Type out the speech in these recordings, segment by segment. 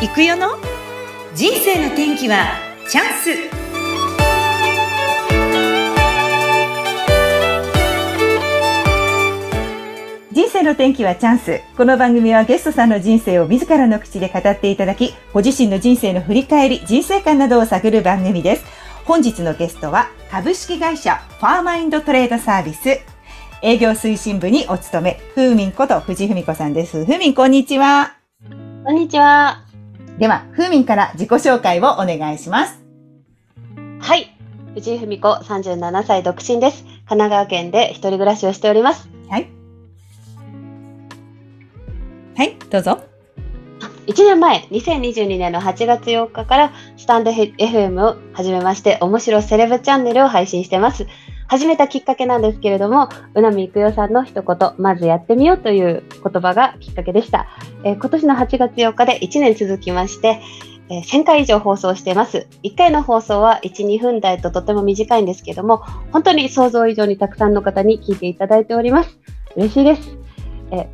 行くよの？人生の天気はチャンス人生の天気はチャンス。この番組はゲストさんの人生を自らの口で語っていただき、ご自身の人生の振り返り、人生観などを探る番組です。本日のゲストは株式会社ファーマインドトレードサービス営業推進部にお勤め、ふうみんこと藤文子さんです。ふうみん、こんにちは。こんにちは。では、ふうみんから自己紹介をお願いします。はい。藤井文子、37歳独身です。神奈川県で一人暮らしをしております。はい。はい、どうぞ。1年前、2022年の8月8日からスタンド FM を始めまして、面白セレブチャンネルを配信してます。始めたきっかけなんですけれども、うなみいくよさんの一言、まずやってみようという言葉がきっかけでした。えー今年の8月8日で1年続きまして、えー1000回以上放送しています。1回の放送は1、2分台ととても短いんですけれども、本当に想像以上にたくさんの方に聞いていただいております。嬉しいです。えー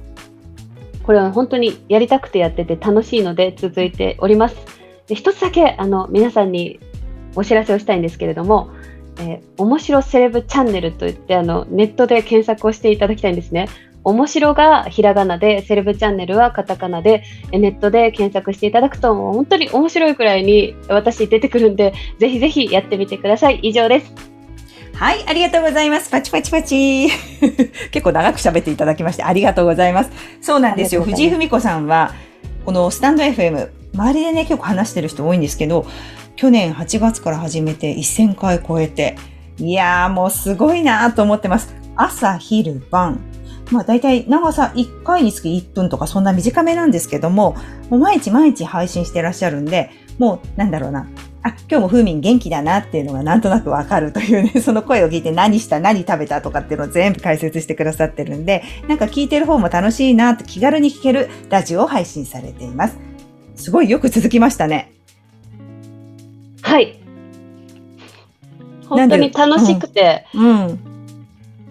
これは本当にやりたくてやってて楽しいので続いております。で一つだけあの皆さんにお知らせをしたいんですけれども、えー面白セレブチャンネルといってあのネットで検索をしていただきたいんですね。面白がひらがなで、セレブチャンネルはカタカナで、えネットで検索していただくと、本当に面白いくらいに私出てくるんで、ぜひぜひやってみてください。以上です。はい、ありがとうございます。パチパチパチ。結構長く喋っていただきましてありがとうございます。そうなんですよ。藤井文子さんは、このスタンド FM、周りでね、結構話してる人多いんですけど、去年8月から始めて1000回超えて、いやーもうすごいなーと思ってます。朝、昼、晩。まあ大体長さ1回につき1分とかそんな短めなんですけども、もう毎日毎日配信してらっしゃるんで、もうなんだろうな。あ、今日も風民元気だなっていうのがなんとなくわかるというね、その声を聞いて何した、何食べたとかっていうのを全部解説してくださってるんで、なんか聞いてる方も楽しいなって気軽に聞けるラジオを配信されています。すごいよく続きましたね。はい。本当に楽しくて、うん。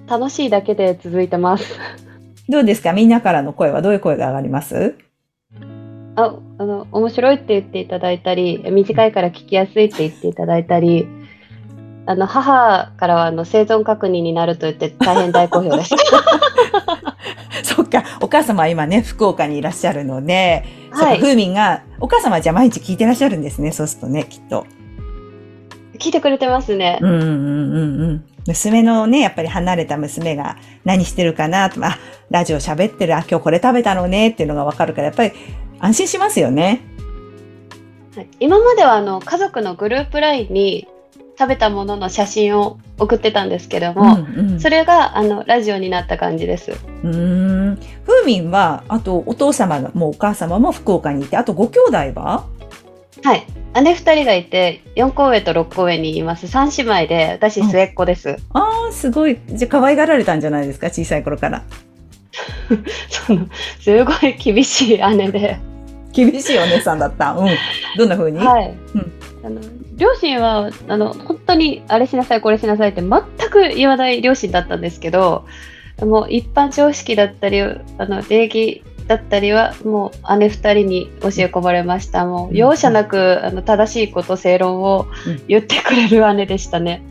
楽しいだけで続いてます。どうですか？みんなからの声はどういう声が上がります？あ、あの、面白いって言っていただいたり、短いから聞きやすいって言っていただいたり、あの、母からは、あの、生存確認になると言って大変大好評です。そっか、お母様は今ね、福岡にいらっしゃるので、そっか、はい風民が、お母様はじゃあ毎日聞いてらっしゃるんですね、そうするとね、きっと。聞いてくれてますね。うんうんうんうん。娘のね、やっぱり離れた娘が何してるかなと、あ、ラジオ喋ってる、あ、今日これ食べたのねっていうのがわかるから、やっぱり安心しますよね。はい今までは、あの、家族のグループ LINE に食べたものの写真を送ってたんですけども、うんうん、それが、あの、ラジオになった感じです。うーん。は、あとお父様もお母様も福岡にいて、あとご兄弟は？はい。姉二人がいて、4個上と6個上にいます。3姉妹で、私末っ子です。ああ、すごい。じゃあ可愛がられたんじゃないですか、小さい頃から。その、すごい厳しい姉で。厳しいお姉さんだった？うん。どんな風に、はい。うんあの両親はあの本当にあれしなさいこれしなさいって全く言わない両親だったんですけどもう一般常識だったりあの礼儀だったりはもう姉二人に教え込まれましたもう容赦なくあの正しいこと正論をうん言ってくれる姉でしたね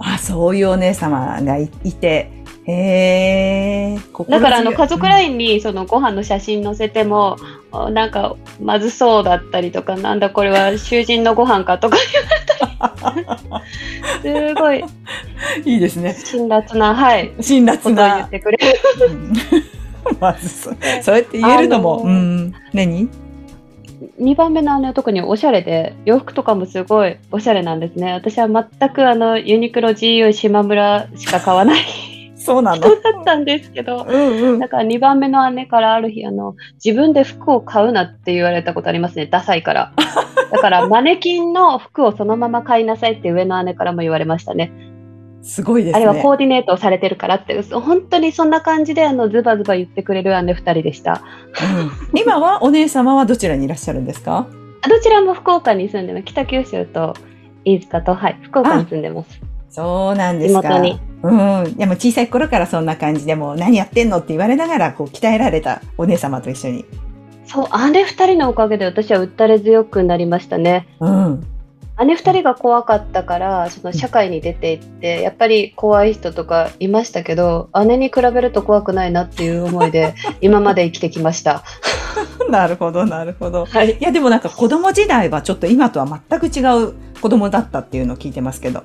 あ、そういうお姉様がいいて。へえ。だからあの家族ライン。インにそのご飯の写真載せてもあなんかまずそうだったりとかなんだこれは囚人のご飯かとか言われたり すごいいいですね。辛辣なはい辛辣ことを言っな。てくれる。うん まずそ、そうやって言えるのも、あのーうん。何？2番目の姉は特におしゃれで洋服とかもすごいおしゃれなんですね。私は全くあのユニクロ GU 島村しか買わない。そうなの？人だったんですけど。うんうん。だから2番目の姉からある日あの自分で服を買うなって言われたことありますね。ダサいから。だからマネキンの服をそのまま買いなさいって上の姉からも言われましたねすごいですね。あれはコーディネートをされてるからって本当にそんな感じであのズバズバ言ってくれる姉2人でしたうん今はお姉様はどちらにいらっしゃるんですか？どちらも福岡に住んでます北九州と飯塚と、はい、福岡に住んでます。そうなんですか。地元にうん。でも小さい頃からそんな感じでもう何やってんのって言われながらこう鍛えられたお姉様と一緒に。そう、姉二人のおかげで私は打たれ強くなりましたね。うん。姉二人が怖かったから、その社会に出ていって、やっぱり怖い人とかいましたけど、姉に比べると怖くないなっていう思いで、今まで生きてきました。なるほど、なるほど。はい。いや、でもなんか子供時代はちょっと今とは全く違う子供だったっていうのを聞いてますけど。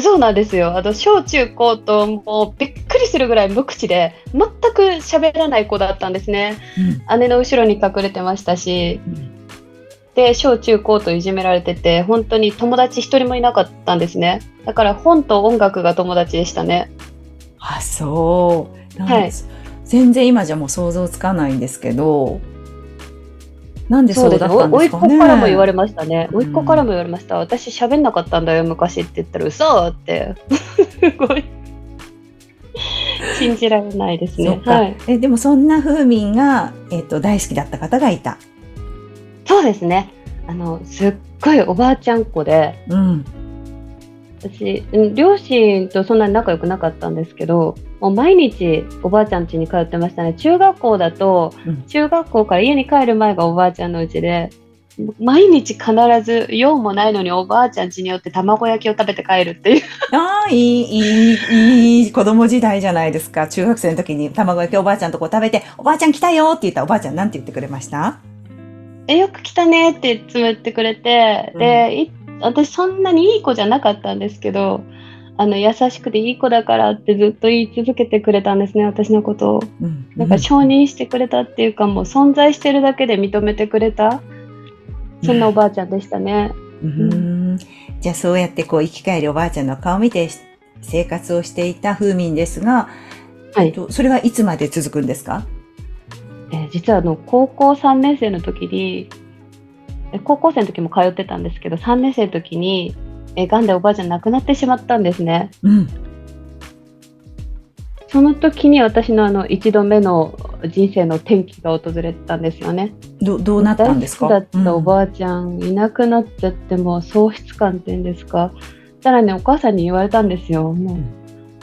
そうなんですよ。あの、小中高ともうびっくりするぐらい無口で、全く喋らない子だったんですね。姉の後ろに隠れてましたし、で、小中高といじめられてて、本当に友達一人もいなかったんですね。だから本と音楽が友達でしたね。あ、そう。なんはい全然今じゃもう想像つかないんですけど、なんでそうだったんですかね。からも言われましたね。うんおいっ子からも言われました。私喋んなかったんだよ、昔って言ったら、嘘って。すごい。信じられないですね。はい。えでもそんな風民が、えっと大好きだった方がいた。そうですね。あの、すっごいおばあちゃん子で、うん。私、うん両親とそんなに仲良くなかったんですけど、もう毎日おばあちゃん家に通ってましたね。中学校だと、うん中学校から家に帰る前がおばあちゃんの家で、毎日必ず用もないのにおばあちゃん家によって卵焼きを食べて帰るっていう。ああ、いい、いい、いい子供時代じゃないですか。中学生の時に卵焼きおばあちゃんとこう食べて、おばあちゃん来たよって言ったらおばあちゃんなんて言ってくれました？えよく来たねっていつも言ってくれて、で、い私そんなにいい子じゃなかったんですけど、あの、優しくていい子だからってずっと言い続けてくれたんですね、私のことを。うん。なんか承認してくれたっていうか、もう存在してるだけで認めてくれた、そんなおばあちゃんでしたね。うん。じゃあそうやってこう生き返るおばあちゃんの顔を見て生活をしていた風民ですが、はい。とそれはいつまで続くんですか？えー実はあの、高校3年生の時に、え高校生の時も通ってたんですけど、3年生の時に、え癌でおばあちゃん亡くなってしまったんですね。うん。その時に私のあの一度目の人生の転機が訪れたんですよね。ど、どうなったんですか？大好きだったおばあちゃん、いなくなっちゃってもう喪失感っていうんですか？さらにお母さんに言われたんですよ。もう、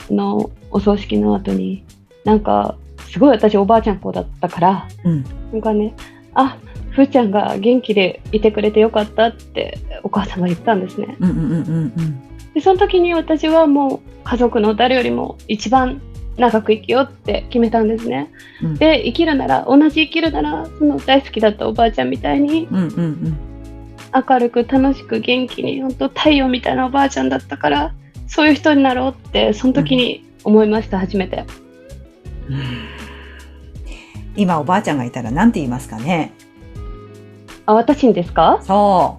あの、お葬式の後に。なんか、すごい私おばあちゃん子だったから、うん。なんかね、あ、ふーちゃんが元気でいてくれてよかったってお母さんが言ったんですね。うんうんうんうんで、その時に私はもう家族の誰よりも一番長く生きようって決めたんですね。うん。で、生きるなら、同じ生きるなら、その大好きだったおばあちゃんみたいにうんうんうん。明るく楽しく元気に、本当太陽みたいなおばあちゃんだったから、そういう人になろうって、その時に思いました、初めて。今おばあちゃんがいたら何て言いますかね？あ、私にですか？そ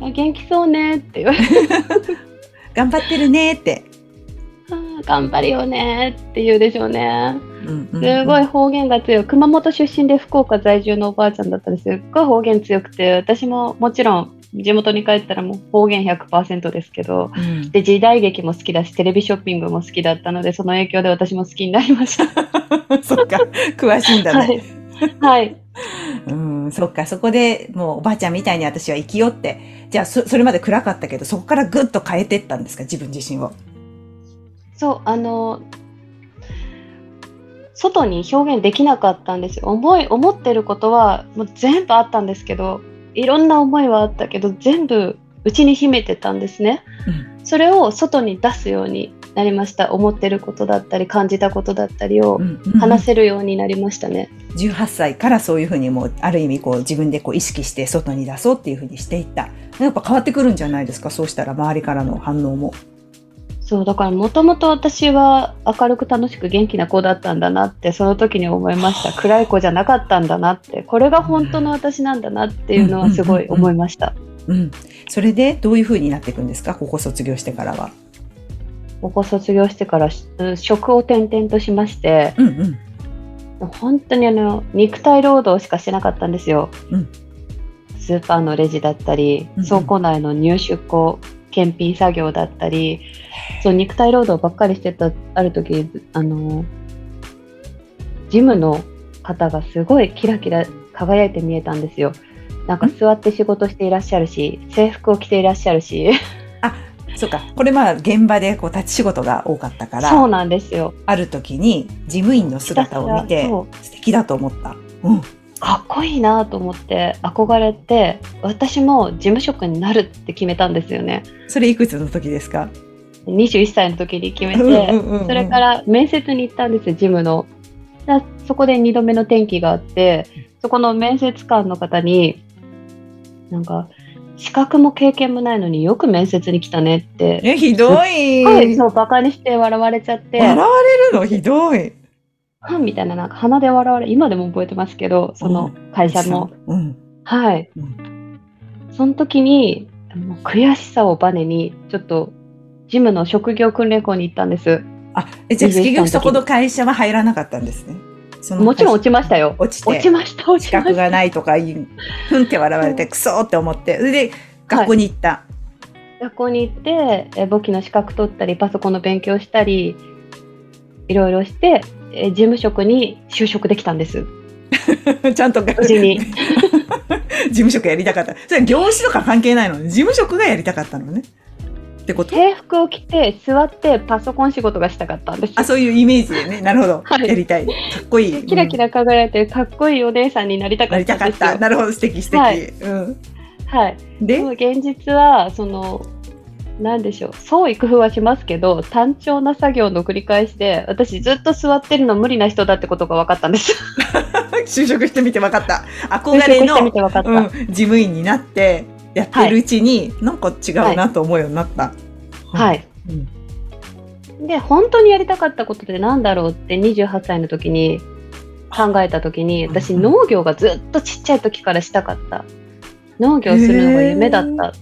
いや元気そうねって言われ。頑張ってるねって。頑張るよねって言うでしょうね。うんうんうんすごい方言が強い。熊本出身で福岡在住のおばあちゃんだったんですすっごい方言強くて、私ももちろん地元に帰ったらもう方言100%ですけど、うんで、時代劇も好きだし、テレビショッピングも好きだったので、その影響で私も好きになりました。そっか、詳しいんだはね。い。はい。うん、そっか、そこでもうおばあちゃんみたいに私は生きようって。じゃあそ、それまで暗かったけど、そこからぐっと変えてったんですか、自分自身を。そう、あの、外に表現できなかったんですよ。思い、思ってることはもう全部あったんですけど、いろんな思いはあったけど、全部内に秘めてたんですね。それを外に出すようになりました。思ってることだったり、感じたことだったりをうんうん話せるようになりましたね。18歳からそういうふうにもう、ある意味こう自分でこう意識して外に出そうっていうふうにしていった。やっぱ変わってくるんじゃないですか、そうしたら周りからの反応も。そう、だからもともと私は明るく楽しく元気な子だったんだなって、その時に思いました。暗い子じゃなかったんだなって、これが本当の私なんだなっていうのはすごい思いました。うん。それでどういうふうになっていくんですか、ここ卒業してからは。ここ卒業してから職を転々としまして、うんうん。本当にあの、肉体労働しかしてなかったんですよ。うんスーパーのレジだったりうんうん、倉庫内の入出庫、検品作業だったり、そう、肉体労働ばっかりしてた、ある時、あの、ジムの方がすごいキラキラ輝いて見えたんですよ。なんか座って仕事していらっしゃるし、制服を着ていらっしゃるし、そうか。これまあ現場でこう立ち仕事が多かったかそうら、なんですよ。ある時に事務員の姿を見て素敵だと思った。うん。かっこいいなと思って憧れて私も事務職になるって決めたんですよね。それいくつの時ですか？21歳の時に決めて、それから面接に行ったんですよ事務の。だそこで2度目の転機があってそこの面接官の方になんか資格も経験もないのによく面接に来たねって。え、ひどい。はい、そうバカにして笑われちゃって。笑われるの？ひどい。はんみたいななんか鼻で笑われ今でも覚えてますけどその会社も、うん。はい、うん。その時に悔しさをバネにちょっとジムの職業訓練校に行ったんです。あ、え、じゃあ21歳結局そこの会社は入らなかったんですね。そのもちろん落ちましたよ。落ちて。落ちました落資ちました。格がないとか言う、ふんって笑われて、クソーって思って、それで学校に行った。学校に行ってえ簿記の資格取ったりパソコンの勉強したりいろいろしてえ事務職に就職できたんです ちゃんと無事に 事務職やりたかった。それ業種とか関係ないのね。事務職がやりたかったのね。ってこと？制服を着て座ってパソコン仕事がしたかったんですあ、そういうイメージでね。なるほど。はいやりたい。かっこいい。キラキラ、ラ輝いてるかっこいいお姉さんになりたかった。なるほど。素敵素敵。はいうん。はいで？現実はそのなんでしょう。創意工夫はしますけど単調な作業の繰り返しで私ずっと座ってるの無理な人だってことが分かったんです。就職してみて分かった。憧れの、事務員になって、やってるうちに、なんか違うなと思うようになった。はい。うん。で本当にやりたかったことってなんだろうって28歳の時に考えた時に私うん。農業がずっとちっちゃい時からしたかった。農業するのが夢だった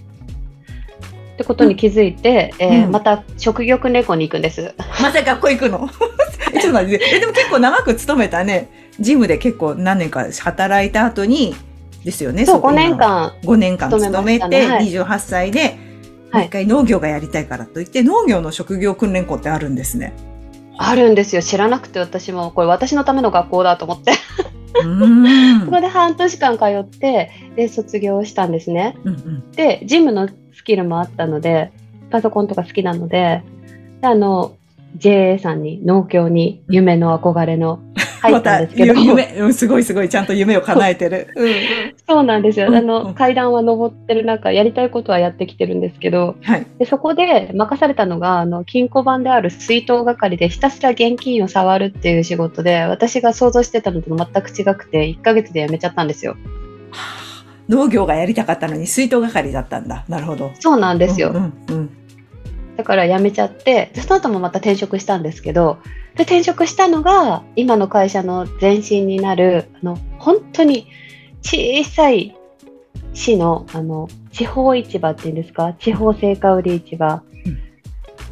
ってことに気づいて、えーうんまた職業訓練校に行くんですまた学校行くの？えちょっと待って。え、でも結構長く勤めたね。ジムで結構何年か働いた後に、ですよね。そう5こ今年間5年間勤勤めて、ねはい28歳で、はい一回農業がやりたいからといって、農業の職業訓練校ってあるんですね。あるんですよ知らなくて私もこれ私のための学校だと思って。そこで半年間通ってで卒業したんですねうんうんでジムのスキルもあったのでパソコンとか好きなのでであの JA さんに農協に夢の憧れの入ったんですけど、夢、うんすごいすごい、ちゃんと夢を叶えてる。うん。うんそうなんですよ。あの階段は登ってる中やりたいことはやってきてるんですけどはい。でそこで任されたのがあの金庫番である水筒係でひたすら現金を触るっていう仕事で私が想像してたのと全く違くて1ヶ月で辞めちゃったんですよ農業がやりたかったのに水筒係だったんだ。なるほど。そうなんですよ、うんうんうんだから辞めちゃってでその後もまた転職したんですけどで転職したのが今の会社の前身になるあの本当に小さい市のあの地方市場っていうんですか？地方青果売り市場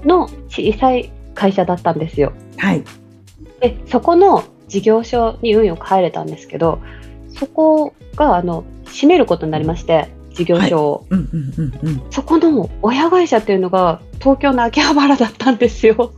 の小さい会社だったんですよ。はい。でそこの事業所に運よく入れたんですけどそこがあの閉めることになりまして事業所を、うんうんうんうん。そこの親会社っていうのが東京の秋葉原だったんですよ。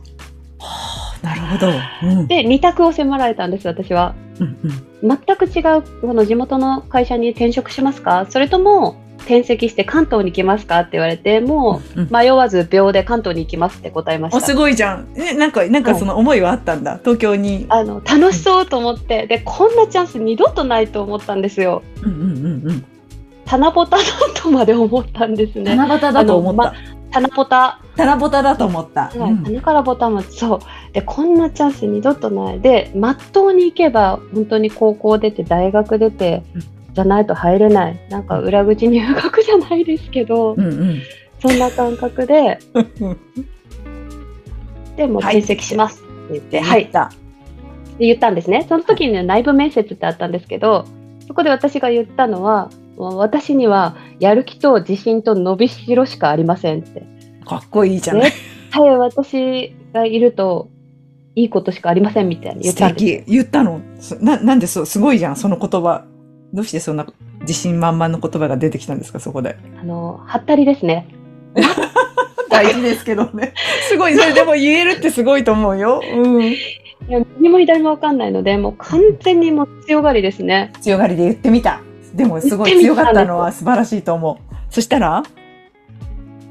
なるほど。うんで2択を迫られたんです私は。うんうん全く違うこの地元の会社に転職しますか？それとも転籍して関東に行きますか？って言われてもうんう迷わず秒で関東に行きますって答えまお、した。すごいじゃん。え、なんか、なんかその思いはあったんだ？東京に。あの楽しそうと思ってでこんなチャンス二度とないと思ったんですよ。うんうんうんうん。棚ぼただとまで思ったんですね。七夕だと思った。棚ぼた、七夕だと思った。はいうん棚からボタンもそうでこんなチャンス二度とないでまっとうに行けば本当に高校出て大学出て、うんじゃないと入れないなんか裏口入学じゃないですけど、うんうん。そんな感覚でうん でも転籍しますって言って、ははいい。た。で言ったんですねその時にね内部面接ってあったんですけどそこで私が言ったのは私にはやる気と自信と伸びしろしかありませんってかっこいいじゃない。絶対私がいるといいことしかありませんみたいに言っ素たんです。言ったの。そな、なんでそう、すごいじゃん、その言葉。どうしてそんな自信満々の言葉が出てきたんですか、そこで。あのはったりですね 大事ですけどね。すごい、それでも言えるってすごいと思うよ。うん。いや右も左も分かんないのでもう完全にもう強がりですね強がりで言ってみた。でもすごい強かったのは素晴らしいと思う。そしたら？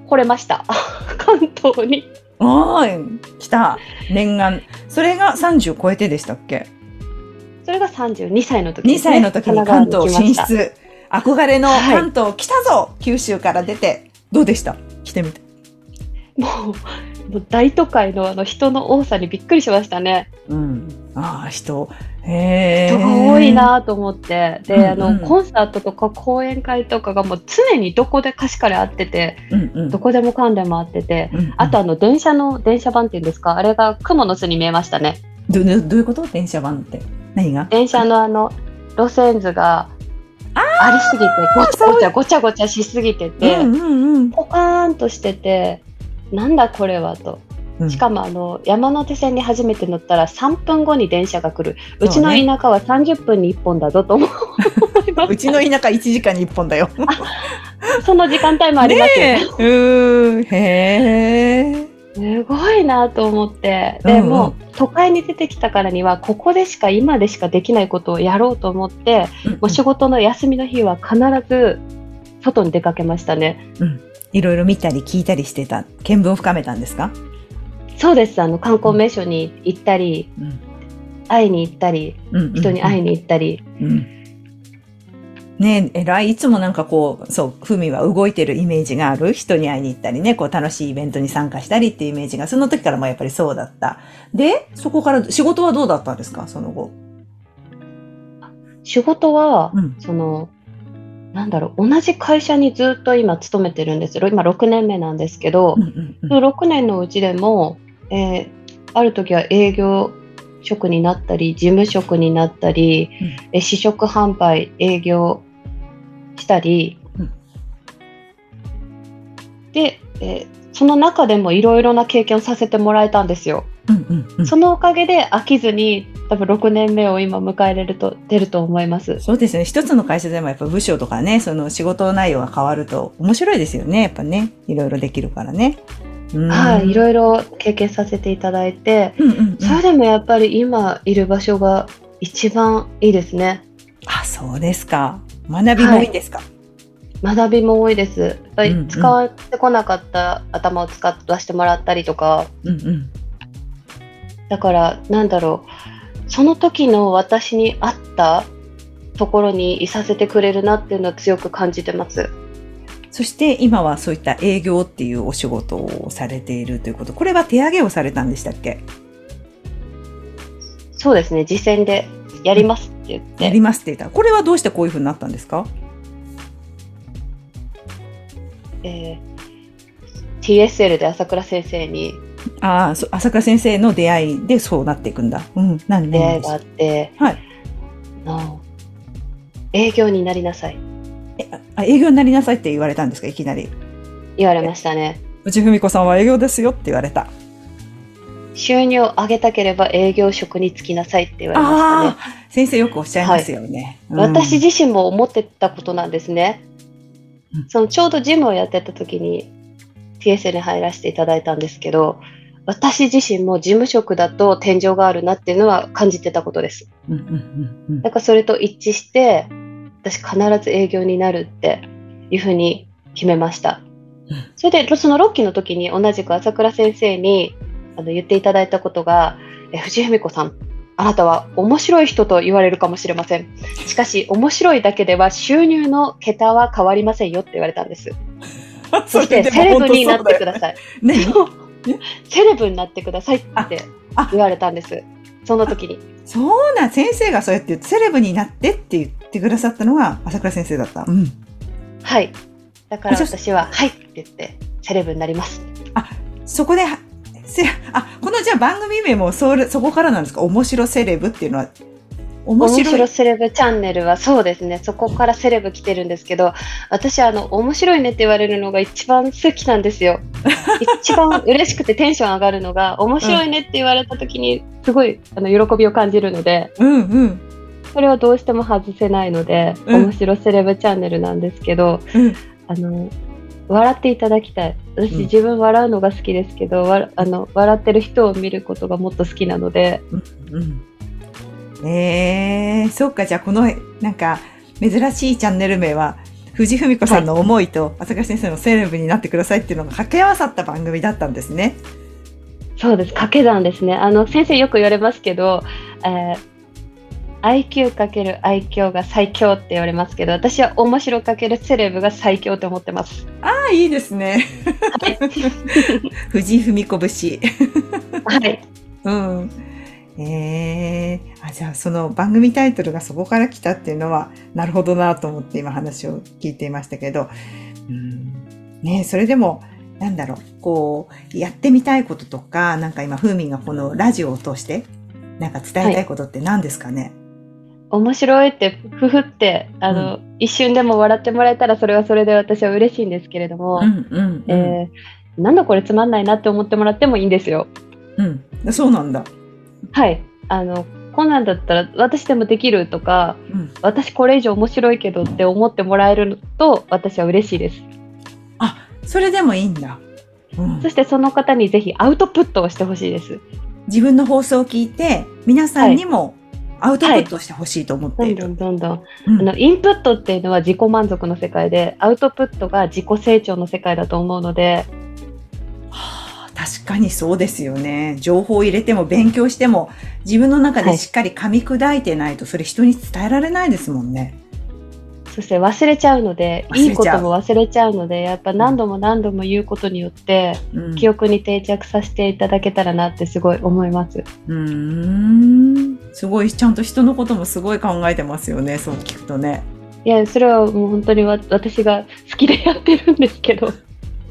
来れました。関東に。ああ、来た。念願。それが30超えてでしたっけ？それが32歳の時 ?2 ですね。歳の時に関東進。出。憧れのはい関東来たぞ、九州から出て。どうでした？来てみて。もう、もう大都会のあの人の多さにびっくりしましたね。うん。ああ、人。へえ。人が多い。なと思って。で、あうんうんの、コンサートとか講演会とかがもう常にどこで貸し借りあってて、うんうん。どこでもかんでもあってて、うんうんあとあの、電車の、電車版っていうんですか、あれが雲の巣に見えましたね。どどどういうこと？電車版って。何が？電車のあの、路線図がありすぎて、ごちゃごちゃごちゃごちゃしすぎてて、うんうんうん。ポカーンとしてて、なんだこれはと。うんしかもあの山手線に初めて乗ったら3分後に電車が来る。うちの田舎は30分に1本だぞと思いま うちの田舎1時間に1本だよ。す。その時間帯もありますよ。ねえ。うーん。へえ。すごいなと思って。で、うんうんもう都会に出てきたからには、ここでしか今でしかできないことをやろうと思って、もう仕事の休みの日は必ず外に出かけましたね。いろいろ見たり聞いたりしてた。見聞を深めたんですか？そうです。あの観光名所に行ったり、うん会いに行ったり、うん人に会いに行ったり。うん。ねえ、えらい。いつもなんかこう、そう、ふみは動いてるイメージがある。人に会いに行ったりね、こう楽しいイベントに参加したりっていうイメージが、その時からもやっぱりそうだった。で、そこから仕事はどうだったんですか？その後。仕事は、うん。その、なんだろう、同じ会社にずっと今勤めてるんですよ。今6年目なんですけどう、んうんうんその6年のうちでも、えーある時は営業職になったり、事務職になったり、えー試食販売、営業したり、うんで、えーその中でもいろいろな経験をさせてもらえたんですよ。うんうんうんそのおかげで飽きずに、多分6年目を今迎えれると、出ると思います。そうですね。一つの会社でもやっぱ部署とかね、その仕事内容が変わると面白いですよね。やっぱね。いろいろできるからね。うんはい、いろいろ経験させていただいて、うんうんうんそれでもやっぱり今いる場所が一番いいですね。あ、そうですか。学びもいいんですか？学びも多いです。使ってこなかった頭を使わせてもらったりとか、うんうん。だからなんだろう、その時の私に合ったところにいさせてくれるなっていうのは強く感じてます。そして今はそういった営業っていうお仕事をされているということ。これは手上げをされたんでしたっけ？そうですね、実践でやりますって言って。やりますって言ったら。これはどうしてこういうふうになったんですか？えー TSL で朝倉先生にああ、朝倉先生の出会いでそうなっていくんだ。うん。何出会い年があって、はい営業になりなさいえあ営業になりなさいって言われたんですか？いきなり。言われましたね。内文子さんは営業ですよって言われた。収入を上げたければ営業職に就きなさいって言われましたね先生よくおっしゃいますよね。うん私自身も思ってたことなんですねうん。そのちょうどジムをやってた時に TSL に入らせていただいたんですけど、私自身も事務職だと天井があるなっていうのは感じてたことです。だからそれと一致して、私必ず営業になるっていうふうに決めましたうん。それで、その6期の時に同じく朝倉先生にあの言っていただいたことが、え藤井文子さん、あなたは面白い人と言われるかもしれません。しかし、面白いだけでは収入の桁は変わりませんよって言われたんです。そして、セレブになってくだい。さい。ね、セレブになってくださいってああ言われたんです。その時に。そうなん、先生がそうやってセレブになってって言ってくださったのが朝倉先生だった。うん。はい。だから私は、はいって言って、セレブになります。そこで、はせあ、このじゃあ番組名もそれ、そこからなんですか？面白セレブっていうのは、面面白い。白セレブチャンネルはそうですね、そこからセレブ来てるんですけど、私あの、面白いねって言われるのが一番好きなんですよ。一番嬉しくてテンション上がるのが、面白いねって言われた時に、すごいあの喜びを感じるので、うんうん。それはどうしても外せないので、うん面白セレブチャンネルなんですけど、うん。あの、笑っていただきたい。私、うん自分笑うのが好きですけど、わあの笑ってる人を見ることがもっと好きなので、うん。えー、そっか、じゃあこの、なんか、珍しいチャンネル名は、藤文子さんの思いと、朝倉先生のセレブになってくださいっていうのが掛け合わさった番組だったんですね。そうです掛け算ですねあの先生よく言われますけど、えー IQ かける愛嬌が最強って言われますけど私は面白かけるセレブが最強って思ってます。ああ、いいですね。藤井文子節。はい、うん。ええあ、じゃあその番組タイトルがそこから来たっていうのは、なるほどなと思って今話を聞いていましたけど、うん、ねそれでも、なんだろう、こう、やってみたいこととか、なんか今、ふーみんがこのラジオを通して、なんか伝えたいことって何ですかね、面白いってふふってあの、一瞬でも笑ってもらえたらそれはそれで私は嬉しいんですけれども、うん、うん、うん。えーなんだこれつまんないなって思ってもらってもいいんですよ。うん。そうなんだ。はい。あの、こんなんだったら私でもできるとか、うん。私これ以上面白いけどって思ってもらえると私は嬉しいです。あ、それでもいいんだ。うんそ。してその方にぜひアウトプットをしてほしいです。自分の放送を聞いて、皆さんにもアウトプットしてほしいと思っている。どんどんどんどん。うんあの、インプットっていうのは自己満足の世界で、アウトプットが自己成長の世界だと思うので、はあ確かにそうですよね。情報を入れても勉強しても自分の中でしっかり噛み砕いてないとそれ人に伝えられないですもんね。そして忘れちゃうので、いいことも忘れちゃうので、やっぱ何度も何度も言うことによって、うん、記憶に定着させていただけたらなってすごい思います。うーん。すごい、ちゃんと人のこともすごい考えてますよね。そう聞くとね。いや、それはもう本当にわ私が好きでやってるんですけど。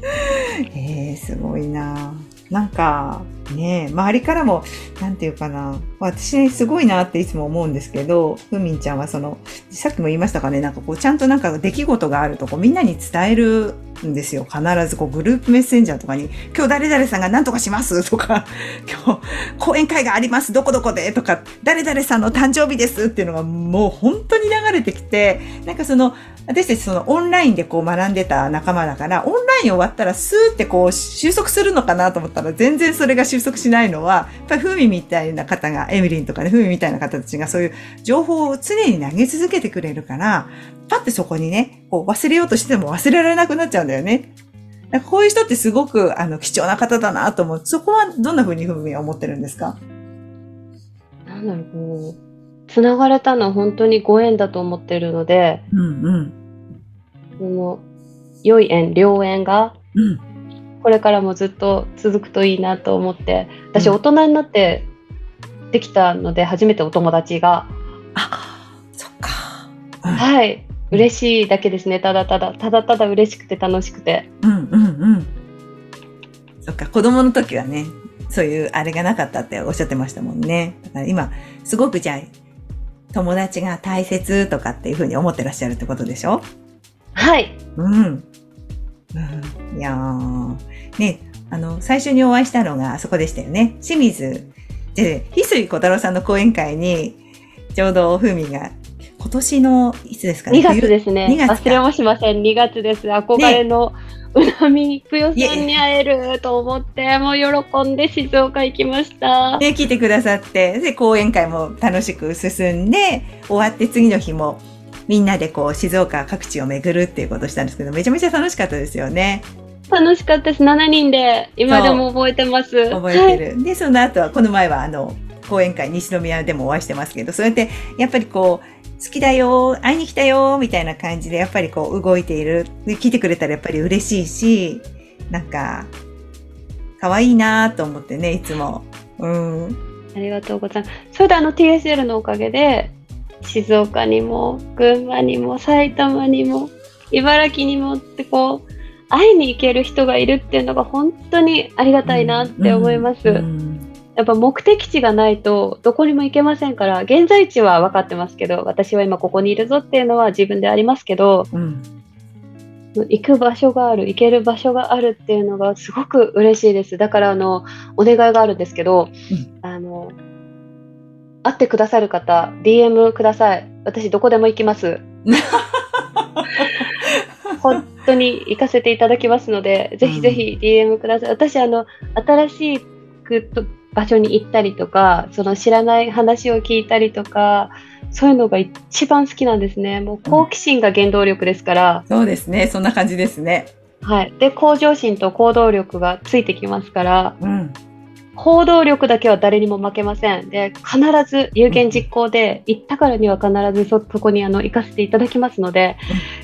えー、すごいな。なんか、ね周りからも、なんていうかな。私すごいなっていつも思うんですけど、ふみんちゃんはその、さっきも言いましたかね、なんかこう、ちゃんとなんか出来事があるとこうみんなに伝えるんですよ。必ずこう、グループメッセンジャーとかに、今日誰々さんが何とかします？とか、今日講演会があります、どこどこで？とか、誰々さんの誕生日です？っていうのがもう本当に流れてきて、なんかその、私たちそのオンラインでこう学んでた仲間だから、オンライン終わったらスーってこう収束するのかなと思ったら全然それが収束しないのは、やっぱりふみみたいな方が、エミリンとかね、ふみみたいな方たちがそういう情報を常に投げ続けてくれるから、パってそこにね、こう忘れようとしても忘れられなくなっちゃうんだよね。なんかこういう人ってすごくあの貴重な方だなと思う。そこはどんな風にふみは思ってるんですか？なんだろう、こう、つながれたのは本当にご縁だと思ってるので、うんうん。その、良い縁、良縁が、うん。これからもずっと続くといいなと思って、私うん大人になってできたので、初めてお友達が、あ、そっか。うんはい、嬉しいだけですね、ただただ、ただただ嬉しくて楽しくて。うんうんうん。そっか、子供の時はね、そういうあれがなかったっておっしゃってましたもんね。だから今、すごくじゃあ、友達が大切とかっていうふうに思ってらっしゃるってことでしょ？はい、うん。うん、いやー、ね、あの、最初にお会いしたのがあそこでしたよね。清水、で、翡翠小太郎さんの講演会に、ちょうどふみが、今年の、いつですかね？2月ですね2。月か忘れもしません、2月です。憧れのうなみくよさんに会えると思って、もう喜んで静岡行きました。ね、来てくださって、で、講演会も楽しく進んで、終わって次の日も、みんなでこう、静岡各地を巡るっていうことをしたんですけど、めちゃめちゃ楽しかったですよね。楽しかったです。7人で、今でも覚えてます。覚えてる。で、その後は、この前はあの、講演会西宮でもお会いしてますけど、そうやって、やっぱりこう、好きだよ、会いに来たよ、みたいな感じで、やっぱりこう、動いている。で、来てくれたらやっぱり嬉しいし、なんか、可愛いなと思ってね、いつも。うん。ありがとうございます。それであの TSL のおかげで、静岡にも、群馬にも、埼玉にも、茨城にもってこう、会いに行ける人がいるっていうのが本当にありがたいなって思います。うんやっぱ目的地がないとどこにも行けませんから、現在地は分かってますけど、私は今ここにいるぞっていうのは自分でありますけど、うん。行く場所がある、行ける場所があるっていうのがすごく嬉しいです。だから、あの、お願いがあるんですけど、うんあの、会ってくださる方、DM ください。私、どこでも行きます。本当に行かせていただきますので、ぜひぜひ DM ください。私、あの、新しくと場所に行ったりとか、その知らない話を聞いたりとか、そういうのが一番好きなんですね。もう好奇心が原動力ですから。そうですね。そんな感じですね。はい。で、向上心と行動力がついてきますから、うん。行動力だけは誰にも負けません。で、必ず有言実行で、行ったからには必ずそ、そこにあの、行かせていただきますので、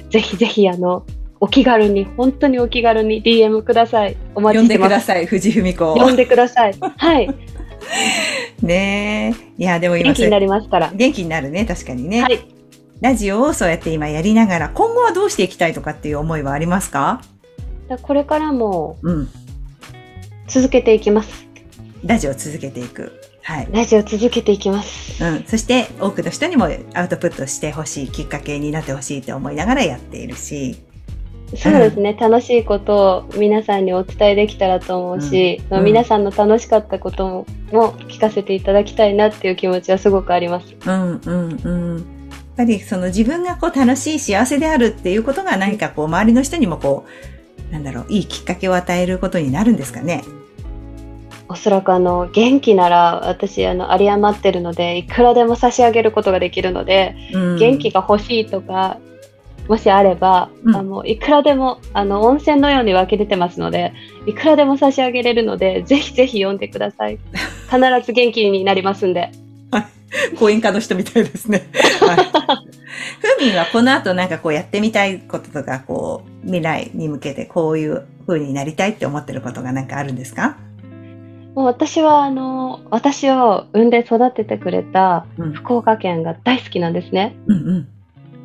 ぜひぜひあの、お気軽に、本当にお気軽に DM ください。お待呼んでちしてます。ください、藤文子。呼んでください。はい。ねえ。いや、でも今元気になりますから。元気になるね、確かにね。はい。ラジオをそうやって今やりながら、今後はどうしていきたいとかっていう思いはありますか？だこれからもうん。続けていきます。ラジオを続けていく。はい。ラジオ続けていきます。うん。そして、多くの人にもアウトプットしてほしい、きっかけになってほしいと思いながらやっているし。そうですね、楽しいことを皆さんにお伝えできたらと思うし、うんうん皆さんの楽しかったこともも聞かせていただきたいなっていう気持ちはすごくあります。うん、うん、うん。やっぱりその自分がこう楽しい幸せであるっていうことが何かこう周りの人にもこう、なんだろう、いいきっかけを与えることになるんですかね？おそらくあの元気なら私あの有り余ってるのでいくらでも差し上げることができるので、うん、元気が欲しいとかもしあれば、うんあのいくらでもあの温泉のように湧き出てますのでいくらでも差し上げれるのでぜひぜひ読んでください 必ず元気になりますんで講演家の人みたいですね。はい。ふみんはこの後なんかこうやってみたいこととか、こう、未来に向けてこういう風になりたいって思ってることがなんかあるんですか？もう私はあの私を産んで育ててくれたうん。福岡県が大好きなんですねうんうん。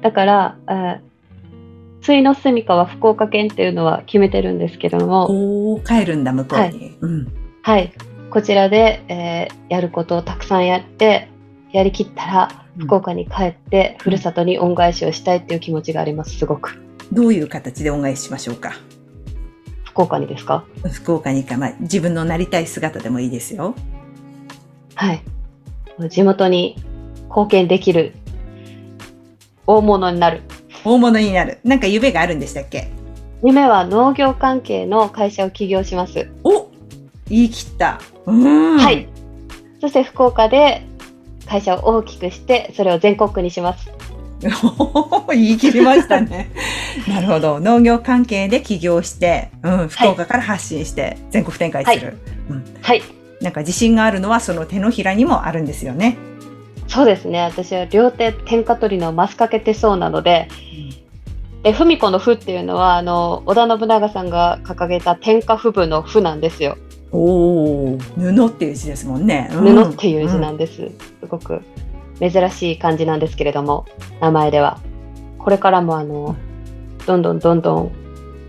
だから、えー、つの住処は福岡県っていうのは決めてるんですけども帰るんだ、向こうに。はうん。はい。こちらで、えーやることをたくさんやってやりきったら福岡に帰って、ふるさとに恩返しをしたいっていう気持ちがありますすごく。どういう形で恩返ししましょうか？福岡にですか？福岡にか、まあ、自分のなりたい姿でもいいですよ。はい。地元に貢献できる大物になる大物になる。なんか夢があるんでしたっけ？夢は農業関係の会社を起業しますお言い切った。うん。はい。そして福岡で会社を大きくして、それを全国区にします。言い切りましたね。なるほど。農業関係で起業して、うん、福岡から発信して全国展開する。はい。なんか自信があるのはその手のひらにもあるんですよね。そうですね。私は両手天下取りのマスかけてそうなので、で、文子の符っていうのは、あの、織田信長さんが掲げた天下布部の符なんですよ。おお、布っていう字ですもんね。布っていう字なんです。すごく珍しい感じなんですけれども、名前では。これからもあの、どんどんどんどん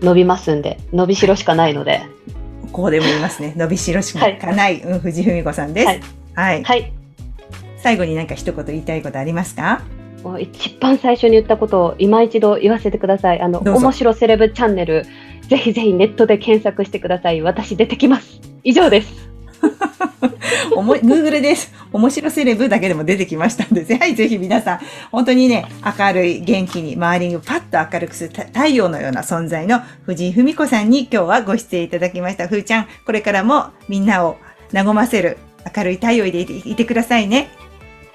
伸びますんで、伸びしろしかないので、うんここでも言いますね。伸びしろしかない、うん、藤文子さんです。ははいい。はい。最後になんか一言言いたいことありますか？一番最初に言ったことを今一度言わせてください。あの、面白セレブチャンネル、ぜひぜひネットで検索してください。私出てきます。以上です。おも Google です。面白セレブだけでも出てきましたんで、ぜ ひぜひ皆さん、本当にね、明るい、元気に、周りをパッと明るくするた太陽のような存在の藤井文子さんに今日はご出演いただきました。ふーちゃん、これからもみんなを和ませる明るい太陽でいてくださいね。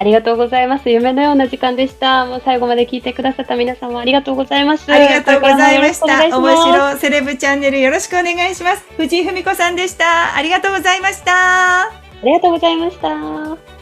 ありがとうございます。夢のような時間でした。もう最後まで聞いてくださった皆様ありがとうございます。ありがとうございました。面白セレブチャンネルよろしくお願いします。藤井文子さんでした。ありがとうございました。ありがとうございました。